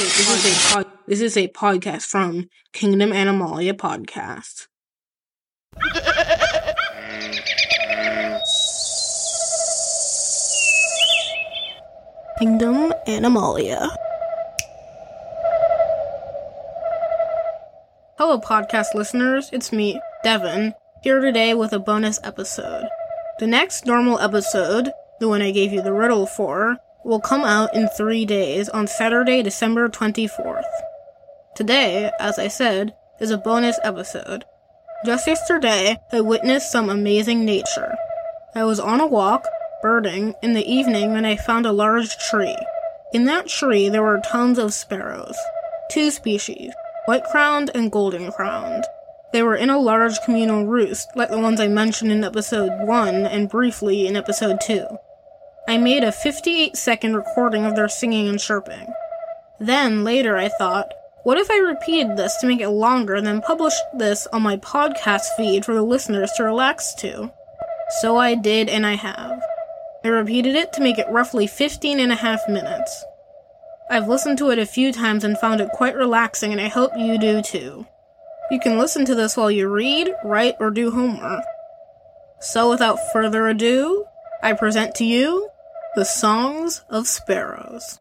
is a this is a pod, this is a podcast from Kingdom Animalia podcast. Kingdom Animalia. Hello, podcast listeners. It's me, Devin, here today with a bonus episode. The next normal episode, the one I gave you the riddle for, will come out in three days on Saturday, December 24th. Today, as I said, is a bonus episode. Just yesterday, I witnessed some amazing nature. I was on a walk, birding, in the evening when I found a large tree. In that tree, there were tons of sparrows. Two species, white crowned and golden crowned. They were in a large communal roost, like the ones I mentioned in episode 1 and briefly in episode 2. I made a 58 second recording of their singing and chirping. Then, later, I thought, what if I repeated this to make it longer and then published this on my podcast feed for the listeners to relax to? So I did, and I have. I repeated it to make it roughly 15 and a half minutes. I've listened to it a few times and found it quite relaxing, and I hope you do too. You can listen to this while you read, write, or do homework. So without further ado, I present to you the Songs of Sparrows.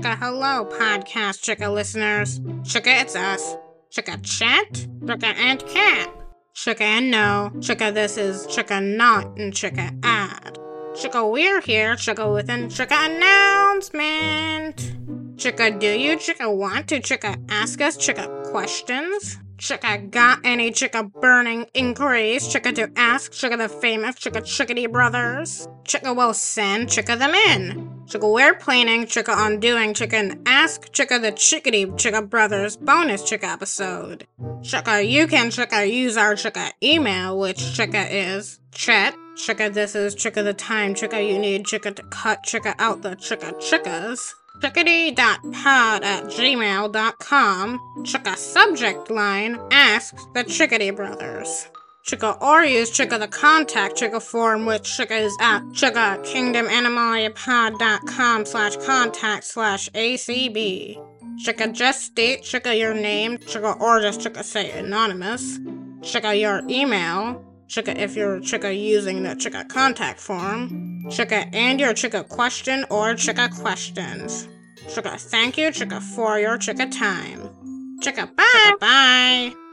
Chicka hello, podcast chicka listeners. Chicka, it's us. Chicka Chet, chicka and Cap. Chicka and no, chicka this is chicka not, and chicka ad. Chicka we're here, chicka with an chicka announcement. Chicka do you chicka want to chicka ask us chicka questions? Chicka got any chicka burning inquiries? Chicka to ask chicka the famous chicka chickadee brothers? Chicka will send chicka them in. Chicka we're planning chicka on doing chicka ask chicka the chickadee chicka brothers bonus chicka episode. Chicka you can chicka use our chicka email which chicka is chat chicka this is chicka the time chicka you need chicka to cut chicka out the chicka chickas chickadee.pod at gmail.com. Chicka subject line asks the Chickadee Brothers. Chicka or use Chicka the contact Chicka form which Chicka is at Chicka kingdomanimaliapod.com slash contact slash ACB. Chicka just state Chicka your name, Chicka or just Chicka say anonymous. Chicka your email, Chicka if you're Chicka using the Chicka contact form. Chicka and your Chicka question or Chicka questions. Chicka thank you Chicka for your Chicka time. Chicka bye. Chicka, bye.